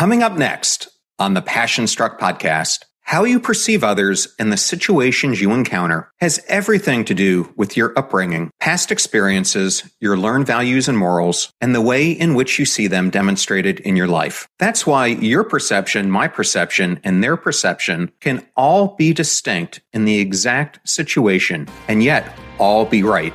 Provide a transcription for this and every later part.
Coming up next on the Passion Struck podcast, how you perceive others and the situations you encounter has everything to do with your upbringing, past experiences, your learned values and morals, and the way in which you see them demonstrated in your life. That's why your perception, my perception, and their perception can all be distinct in the exact situation and yet all be right.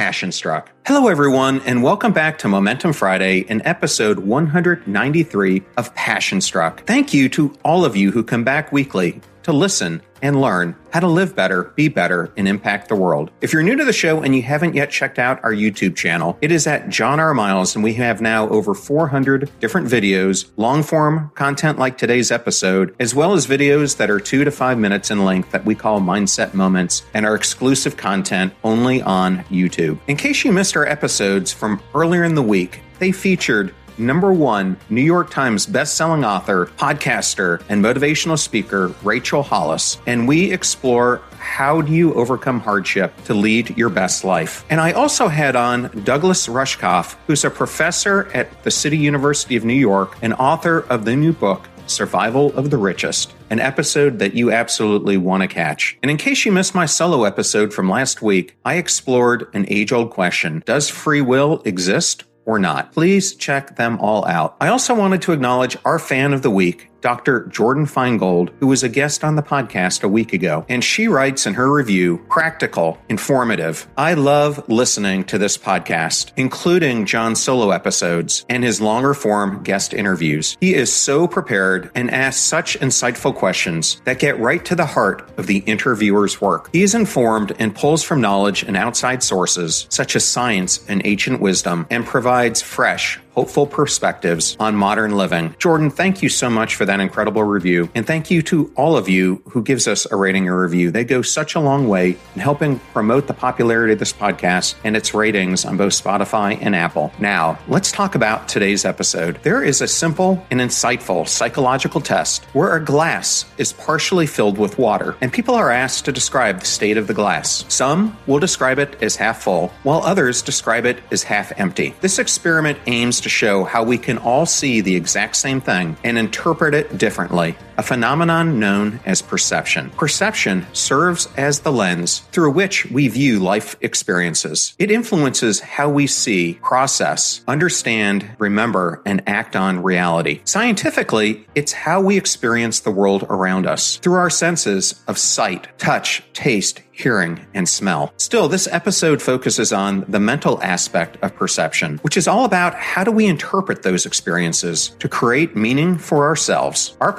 passion struck. Hello, everyone, and welcome back to Momentum Friday in episode 193 of Passion Struck. Thank you to all of you who come back weekly to listen and learn how to live better, be better, and impact the world. If you're new to the show and you haven't yet checked out our YouTube channel, it is at John R. Miles, and we have now over 400 different videos, long form content like today's episode, as well as videos that are two to five minutes in length that we call mindset moments and our exclusive content only on YouTube. In case you missed our episodes from earlier in the week, they featured number one New York Times bestselling author, podcaster, and motivational speaker, Rachel Hollis. And we explore how do you overcome hardship to lead your best life? And I also had on Douglas Rushkoff, who's a professor at the City University of New York and author of the new book, Survival of the Richest, an episode that you absolutely want to catch. And in case you missed my solo episode from last week, I explored an age old question Does free will exist or not. Please check them all out. I also wanted to acknowledge our fan of the week, Dr. Jordan Feingold, who was a guest on the podcast a week ago. And she writes in her review practical, informative. I love listening to this podcast, including John's solo episodes and his longer form guest interviews. He is so prepared and asks such insightful questions that get right to the heart of the interviewer's work. He is informed and pulls from knowledge and outside sources, such as science and ancient wisdom, and provides fresh, hopeful perspectives on modern living. Jordan, thank you so much for that incredible review. And thank you to all of you who gives us a rating or review. They go such a long way in helping promote the popularity of this podcast and its ratings on both Spotify and Apple. Now, let's talk about today's episode. There is a simple and insightful psychological test where a glass is partially filled with water, and people are asked to describe the state of the glass. Some will describe it as half full, while others describe it as half empty. This experiment aims to show how we can all see the exact same thing and interpret it differently, a phenomenon known as perception. Perception serves as the lens through which we view life experiences. It influences how we see, process, understand, remember, and act on reality. Scientifically, it's how we experience the world around us through our senses of sight, touch, taste, hearing, and smell. Still, this episode focuses on the mental aspect of perception, which is all about how do we interpret those experiences to create meaning for ourselves. Our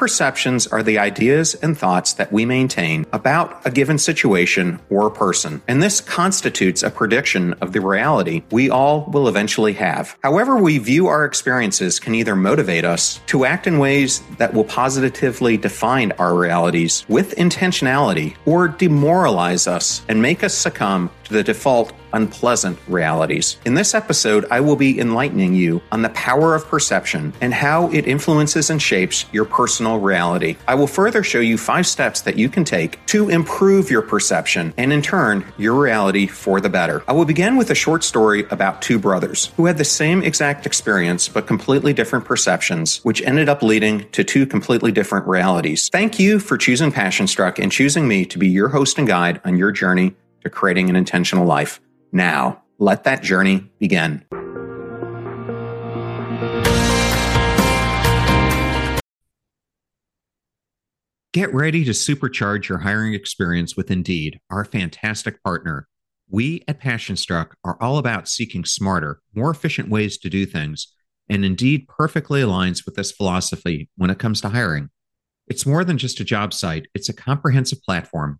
are the ideas and thoughts that we maintain about a given situation or person, and this constitutes a prediction of the reality we all will eventually have. However, we view our experiences can either motivate us to act in ways that will positively define our realities with intentionality or demoralize us and make us succumb the default unpleasant realities. In this episode, I will be enlightening you on the power of perception and how it influences and shapes your personal reality. I will further show you five steps that you can take to improve your perception and, in turn, your reality for the better. I will begin with a short story about two brothers who had the same exact experience but completely different perceptions, which ended up leading to two completely different realities. Thank you for choosing Passion Struck and choosing me to be your host and guide on your journey to creating an intentional life. Now, let that journey begin. Get ready to supercharge your hiring experience with Indeed, our fantastic partner. We at Passion Struck are all about seeking smarter, more efficient ways to do things, and Indeed perfectly aligns with this philosophy when it comes to hiring. It's more than just a job site, it's a comprehensive platform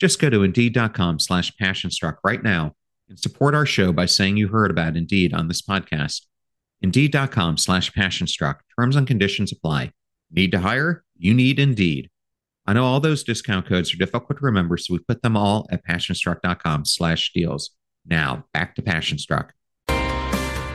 Just go to indeed.com slash passionstruck right now and support our show by saying you heard about Indeed on this podcast. Indeed.com slash passionstruck. Terms and conditions apply. Need to hire? You need Indeed. I know all those discount codes are difficult to remember, so we put them all at passionstruck.com slash deals. Now, back to Passionstruck.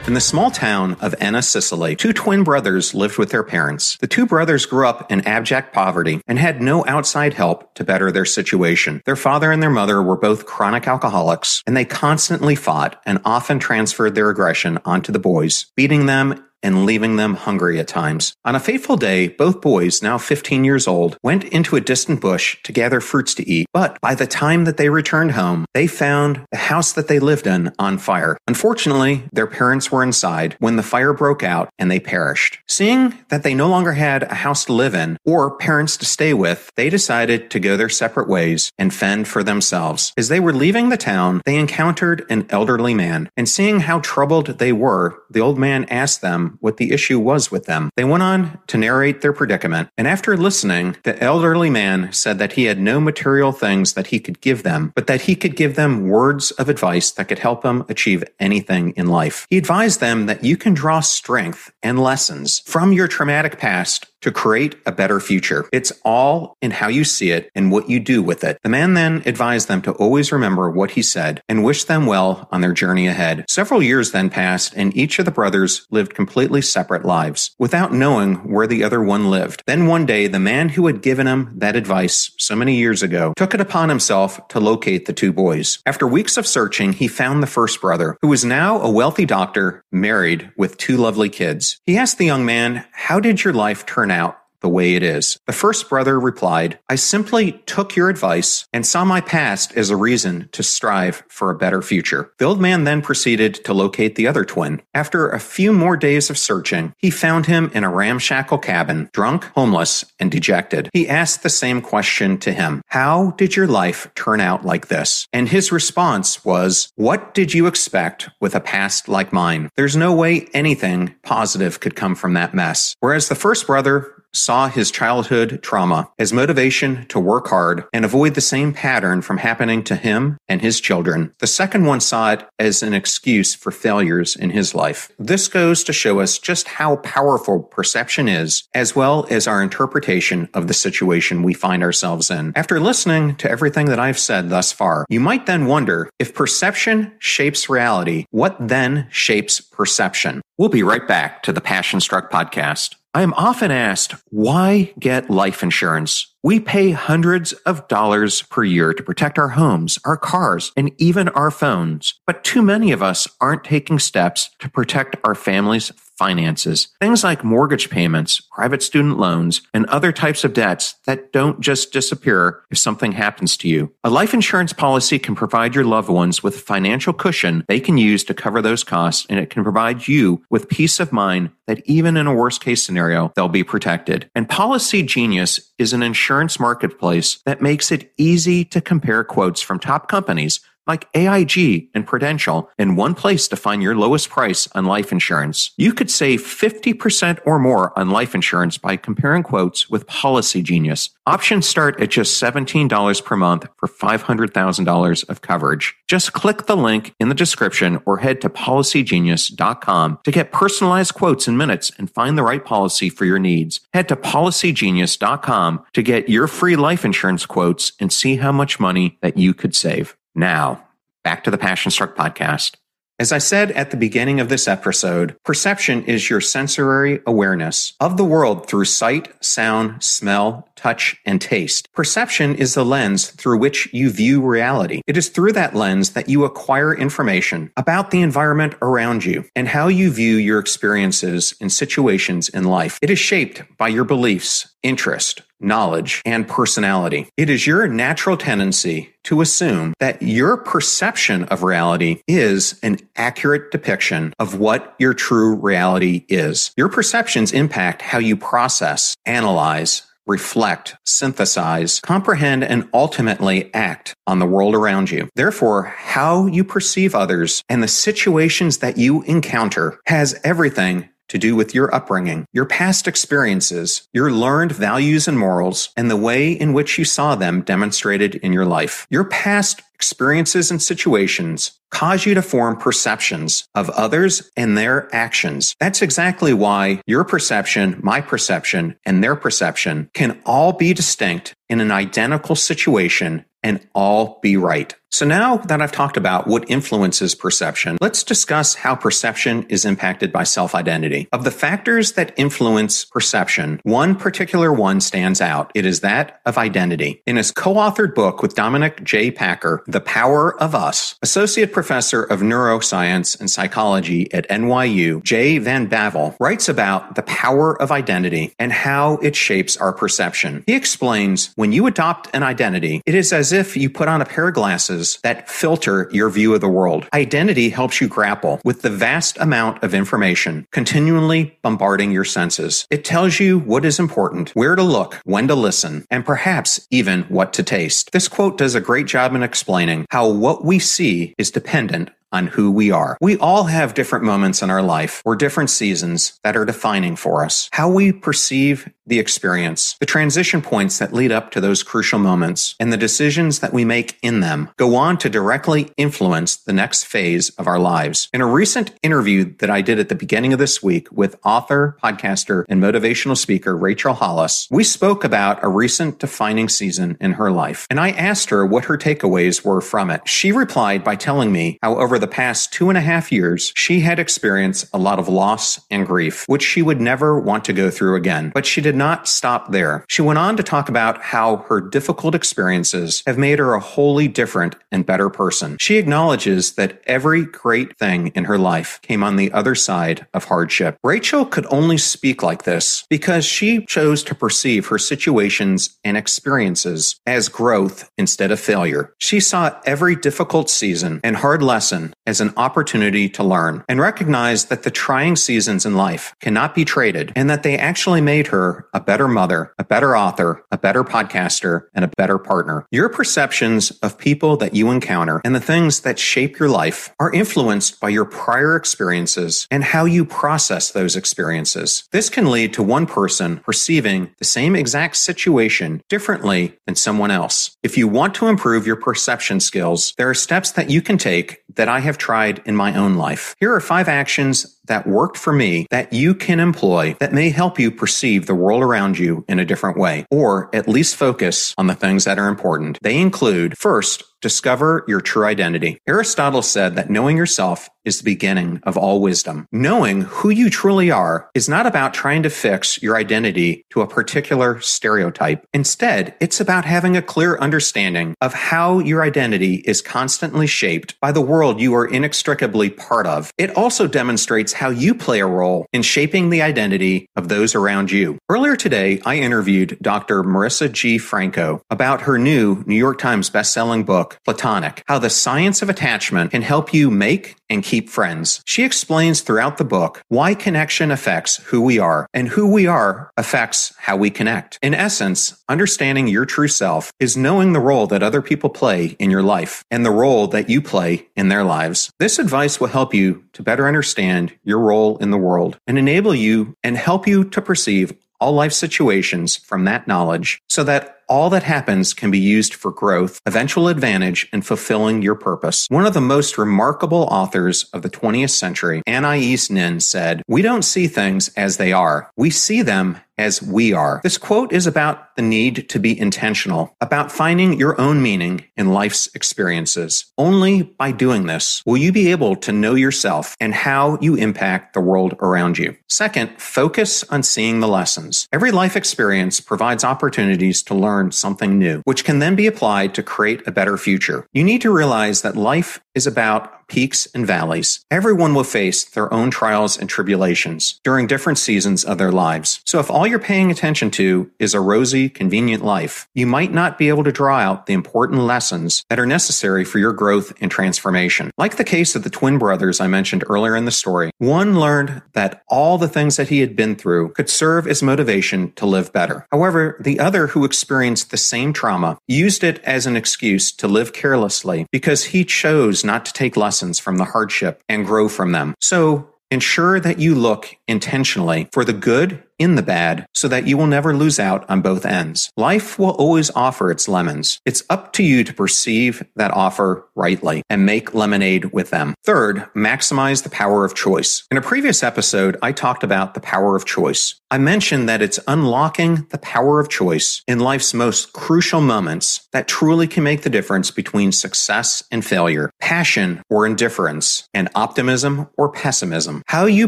In the small town of Enna, Sicily, two twin brothers lived with their parents. The two brothers grew up in abject poverty and had no outside help to better their situation. Their father and their mother were both chronic alcoholics, and they constantly fought and often transferred their aggression onto the boys, beating them and leaving them hungry at times. On a fateful day, both boys, now 15 years old, went into a distant bush to gather fruits to eat. But by the time that they returned home, they found the house that they lived in on fire. Unfortunately, their parents were inside when the fire broke out and they perished. Seeing that they no longer had a house to live in or parents to stay with, they decided to go their separate ways and fend for themselves. As they were leaving the town, they encountered an elderly man, and seeing how troubled they were, the old man asked them what the issue was with them. They went on to narrate their predicament, and after listening, the elderly man said that he had no material things that he could give them, but that he could give them words of advice that could help them achieve anything in life. He advised them that you can draw strength and lessons from your traumatic past to create a better future. It's all in how you see it and what you do with it. The man then advised them to always remember what he said and wish them well on their journey ahead. Several years then passed and each of the brothers lived completely separate lives without knowing where the other one lived. Then one day, the man who had given him that advice so many years ago took it upon himself to locate the two boys. After weeks of searching, he found the first brother, who was now a wealthy doctor, married with two lovely kids. He asked the young man, How did your life turn out? The way it is. The first brother replied, I simply took your advice and saw my past as a reason to strive for a better future. The old man then proceeded to locate the other twin. After a few more days of searching, he found him in a ramshackle cabin, drunk, homeless, and dejected. He asked the same question to him How did your life turn out like this? And his response was, What did you expect with a past like mine? There's no way anything positive could come from that mess. Whereas the first brother saw his childhood trauma as motivation to work hard and avoid the same pattern from happening to him and his children. The second one saw it as an excuse for failures in his life. This goes to show us just how powerful perception is, as well as our interpretation of the situation we find ourselves in. After listening to everything that I've said thus far, you might then wonder if perception shapes reality, what then shapes perception? We'll be right back to the Passion Struck podcast. I am often asked, why get life insurance? We pay hundreds of dollars per year to protect our homes, our cars, and even our phones. But too many of us aren't taking steps to protect our families' finances. Things like mortgage payments, private student loans, and other types of debts that don't just disappear if something happens to you. A life insurance policy can provide your loved ones with a financial cushion they can use to cover those costs, and it can provide you with peace of mind that even in a worst case scenario, they'll be protected. And Policygenius is an insurance marketplace that makes it easy to compare quotes from top companies like AIG and Prudential in one place to find your lowest price on life insurance. You could save 50% or more on life insurance by comparing quotes with Policygenius. Options start at just $17 per month for $500,000 of coverage. Just click the link in the description or head to policygenius.com to get personalized quotes in minutes and find the right policy for your needs. Head to policygenius.com to get your free life insurance quotes and see how much money that you could save. Now, back to the Passion Struck podcast. As I said at the beginning of this episode, perception is your sensory awareness of the world through sight, sound, smell, touch, and taste. Perception is the lens through which you view reality. It is through that lens that you acquire information about the environment around you and how you view your experiences and situations in life. It is shaped by your beliefs, interest, knowledge, and personality. It is your natural tendency to assume that your perception of reality is an accurate depiction of what your true reality is. Your perceptions impact how you process, analyze, reflect, synthesize, comprehend, and ultimately act on the world around you. Therefore, how you perceive others and the situations that you encounter has everything to do with your upbringing, your past experiences, your learned values and morals, and the way in which you saw them demonstrated in your life. Your past experiences and situations cause you to form perceptions of others and their actions. That's exactly why your perception, my perception, and their perception can all be distinct in an identical situation and all be right. So now that I've talked about what influences perception, let's discuss how perception is impacted by self-identity. Of the factors that influence perception, one particular one stands out. It is that of identity. In his co-authored book with Dominic J. Packer, The Power of Us, Associate Professor of Neuroscience and Psychology at NYU, Jay Van Bavel, writes about the power of identity and how it shapes our perception. He explains when you adopt an identity, it is as if you put on a pair of glasses that filter your view of the world. Identity helps you grapple with the vast amount of information continually bombarding your senses. It tells you what is important, where to look, when to listen, and perhaps even what to taste. This quote does a great job in explaining how what we see is dependent on who we are. We all have different moments in our life or different seasons that are defining for us. How we perceive the experience, the transition points that lead up to those crucial moments, and the decisions that we make in them go on to directly influence the next phase of our lives. In a recent interview that I did at the beginning of this week with author, podcaster, and motivational speaker Rachel Hollis, we spoke about a recent defining season in her life, and I asked her what her takeaways were from it. She replied by telling me how over the past two and a half years, she had experienced a lot of loss and grief, which she would never want to go through again, but she did did not stop there. She went on to talk about how her difficult experiences have made her a wholly different and better person. She acknowledges that every great thing in her life came on the other side of hardship. Rachel could only speak like this because she chose to perceive her situations and experiences as growth instead of failure. She saw every difficult season and hard lesson as an opportunity to learn and recognized that the trying seasons in life cannot be traded and that they actually made her a better mother, a better author, a better podcaster, and a better partner. Your perceptions of people that you encounter and the things that shape your life are influenced by your prior experiences and how you process those experiences. This can lead to one person perceiving the same exact situation differently than someone else. If you want to improve your perception skills, there are steps that you can take that I have tried in my own life. Here are five actions that worked for me that you can employ that may help you perceive the world around you in a different way, or at least focus on the things that are important. They include first, discover your true identity. Aristotle said that knowing yourself is the beginning of all wisdom. Knowing who you truly are is not about trying to fix your identity to a particular stereotype. Instead, it's about having a clear understanding of how your identity is constantly shaped by the world you are inextricably part of. It also demonstrates how you play a role in shaping the identity of those around you. Earlier today, I interviewed Dr. Marissa G. Franco about her new New York Times bestselling book book, Platonic, How the Science of Attachment Can Help You Make and Keep Friends. She explains throughout the book why connection affects who we are and who we are affects how we connect. In essence, understanding your true self is knowing the role that other people play in your life and the role that you play in their lives. This advice will help you to better understand your role in the world and enable you and help you to perceive all life situations from that knowledge so that all that happens can be used for growth, eventual advantage, and fulfilling your purpose. One of the most remarkable authors of the 20th century, Anais Nin, said, We don't see things as they are. We see them as we are. This quote is about the need to be intentional, about finding your own meaning in life's experiences. Only by doing this will you be able to know yourself and how you impact the world around you. Second, focus on seeing the lessons. Every life experience provides opportunities to learn something new, which can then be applied to create a better future. You need to realize that life is about peaks and valleys. Everyone will face their own trials and tribulations during different seasons of their lives. So if all you're paying attention to is a rosy, convenient life, you might not be able to draw out the important lessons that are necessary for your growth and transformation. Like the case of the twin brothers I mentioned earlier in the story, one learned that all the things that he had been through could serve as motivation to live better. However, the other who experienced the same trauma used it as an excuse to live carelessly because he chose not to take lessons from the hardship and grow from them. So ensure that you look intentionally for the good in the bad so that you will never lose out on both ends. Life will always offer its lemons. It's up to you to perceive that offer rightly and make lemonade with them. Third, maximize the power of choice. In a previous episode, I talked about the power of choice. I mentioned that it's unlocking the power of choice in life's most crucial moments that truly can make the difference between success and failure, passion or indifference, and optimism or pessimism. How you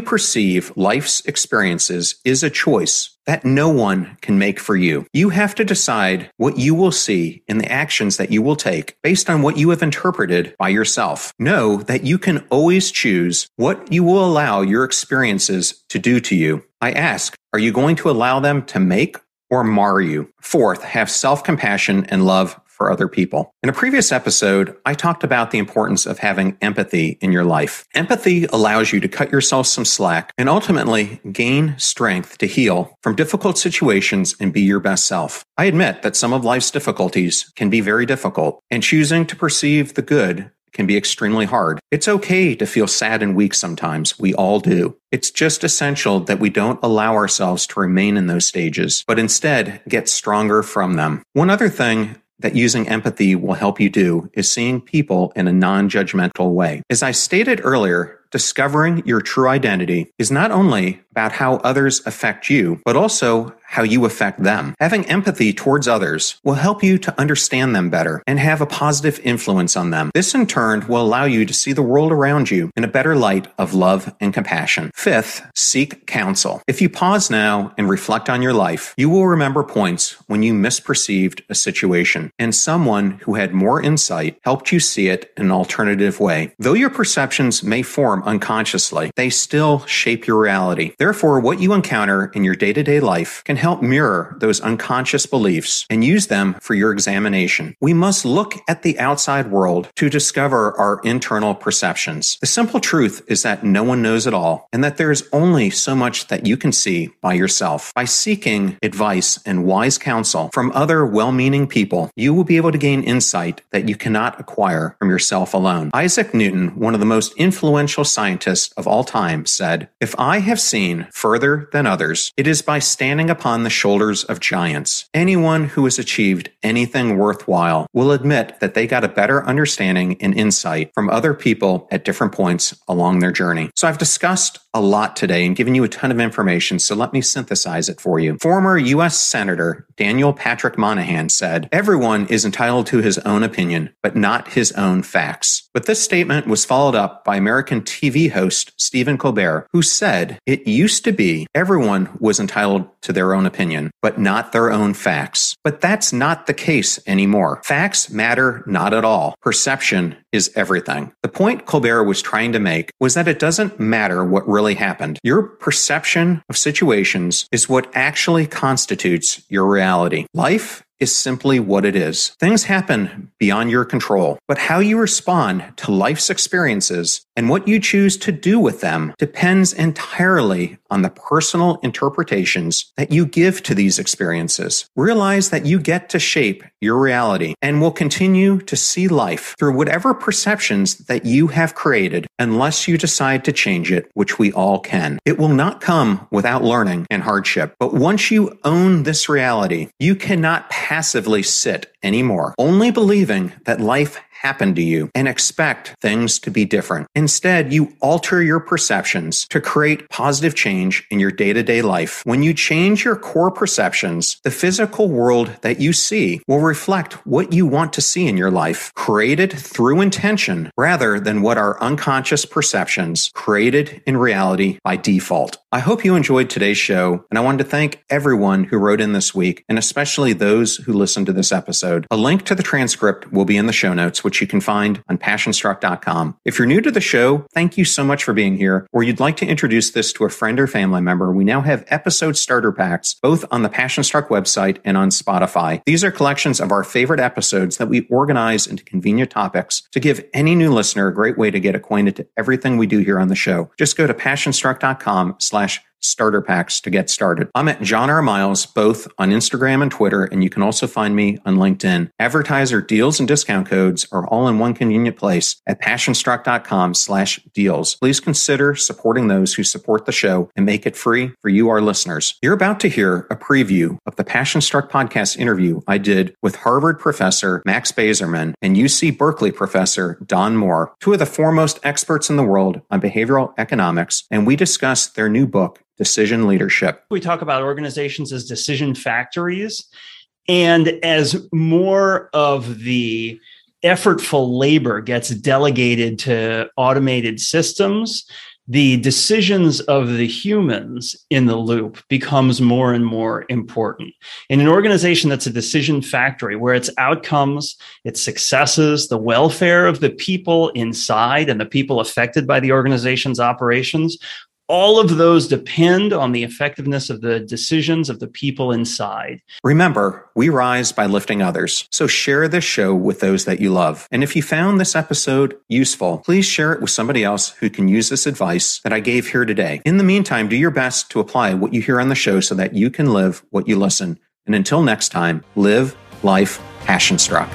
perceive life's experiences is a choice that no one can make for you. You have to decide what you will see in the actions that you will take based on what you have interpreted by yourself. Know that you can always choose what you will allow your experiences to do to you. I ask, are you going to allow them to make or mar you? Fourth, have self compassion and love for other people. In a previous episode, I talked about the importance of having empathy in your life. Empathy allows you to cut yourself some slack and ultimately gain strength to heal from difficult situations and be your best self. I admit that some of life's difficulties can be very difficult, and choosing to perceive the good can be extremely hard. It's okay to feel sad and weak sometimes. We all do. It's just essential that we don't allow ourselves to remain in those stages, but instead get stronger from them. One other thing that using empathy will help you do is seeing people in a non judgmental way. As I stated earlier, discovering your true identity is not only about how others affect you, but also how you affect them. Having empathy towards others will help you to understand them better and have a positive influence on them. This in turn will allow you to see the world around you in a better light of love and compassion. Fifth, seek counsel. If you pause now and reflect on your life, you will remember points when you misperceived a situation and someone who had more insight helped you see it in an alternative way. Though your perceptions may form unconsciously, they still shape your reality. Therefore, what you encounter in your day to day life can help mirror those unconscious beliefs and use them for your examination. We must look at the outside world to discover our internal perceptions. The simple truth is that no one knows it all and that there is only so much that you can see by yourself. By seeking advice and wise counsel from other well meaning people, you will be able to gain insight that you cannot acquire from yourself alone. Isaac Newton, one of the most influential scientists of all time, said, If I have seen further than others, it is by standing upon upon the shoulders of giants. Anyone who has achieved anything worthwhile will admit that they got a better understanding and insight from other people at different points along their journey. So I've discussed a lot today and given you a ton of information, so let me synthesize it for you. Former U.S. Senator Daniel Patrick Moynihan said, Everyone is entitled to his own opinion, but not his own facts. But this statement was followed up by American TV host Stephen Colbert, who said, It used to be everyone was entitled to their own opinion, but not their own facts. But that's not the case anymore. Facts matter not at all. Perception is everything. The point Colbert was trying to make was that it doesn't matter what really happened. Your perception of situations is what actually constitutes your reality. Life is simply what it is. Things happen beyond your control, but how you respond to life's experiences and what you choose to do with them depends entirely on the personal interpretations that you give to these experiences. Realize that you get to shape your reality and will continue to see life through whatever perceptions that you have created unless you decide to change it, which we all can. It will not come without learning and hardship, but once you own this reality, you cannot passively sit anymore, only believing that life happen to you and expect things to be different. Instead, you alter your perceptions to create positive change in your day to day life. When you change your core perceptions, the physical world that you see will reflect what you want to see in your life, created through intention rather than what our unconscious perceptions created in reality by default. I hope you enjoyed today's show, and I wanted to thank everyone who wrote in this week, and especially those who listened to this episode. A link to the transcript will be in the show notes, which you can find on passionstruck.com. If you're new to the show, thank you so much for being here, or you'd like to introduce this to a friend or family member, we now have episode starter packs, both on the Passionstruck website and on Spotify. These are collections of our favorite episodes that we organize into convenient topics to give any new listener a great way to get acquainted to everything we do here on the show. Just go to passionstruck.com slash starter packs to get started. I'm at John R. Miles, both on Instagram and Twitter, and you can also find me on LinkedIn. Advertiser deals and discount codes are all in one convenient place at passionstruck.com slash deals. Please consider supporting those who support the show and make it free for you, our listeners. You're about to hear a preview of the Passion Struck podcast interview I did with Harvard professor Max Bazerman and UC Berkeley professor Don Moore, two of the foremost experts in the world on behavioral economics, and we discuss their new book, decision leadership. We talk about organizations as decision factories. And as more of the effortful labor gets delegated to automated systems, the decisions of the humans in the loop becomes more and more important. In an organization that's a decision factory where its outcomes, its successes, the welfare of the people inside and the people affected by the organization's operations all of those depend on the effectiveness of the decisions of the people inside. Remember, we rise by lifting others. So share this show with those that you love. And if you found this episode useful, please share it with somebody else who can use this advice that I gave here today. In the meantime, do your best to apply what you hear on the show so that you can live what you listen. And until next time, live life passion struck.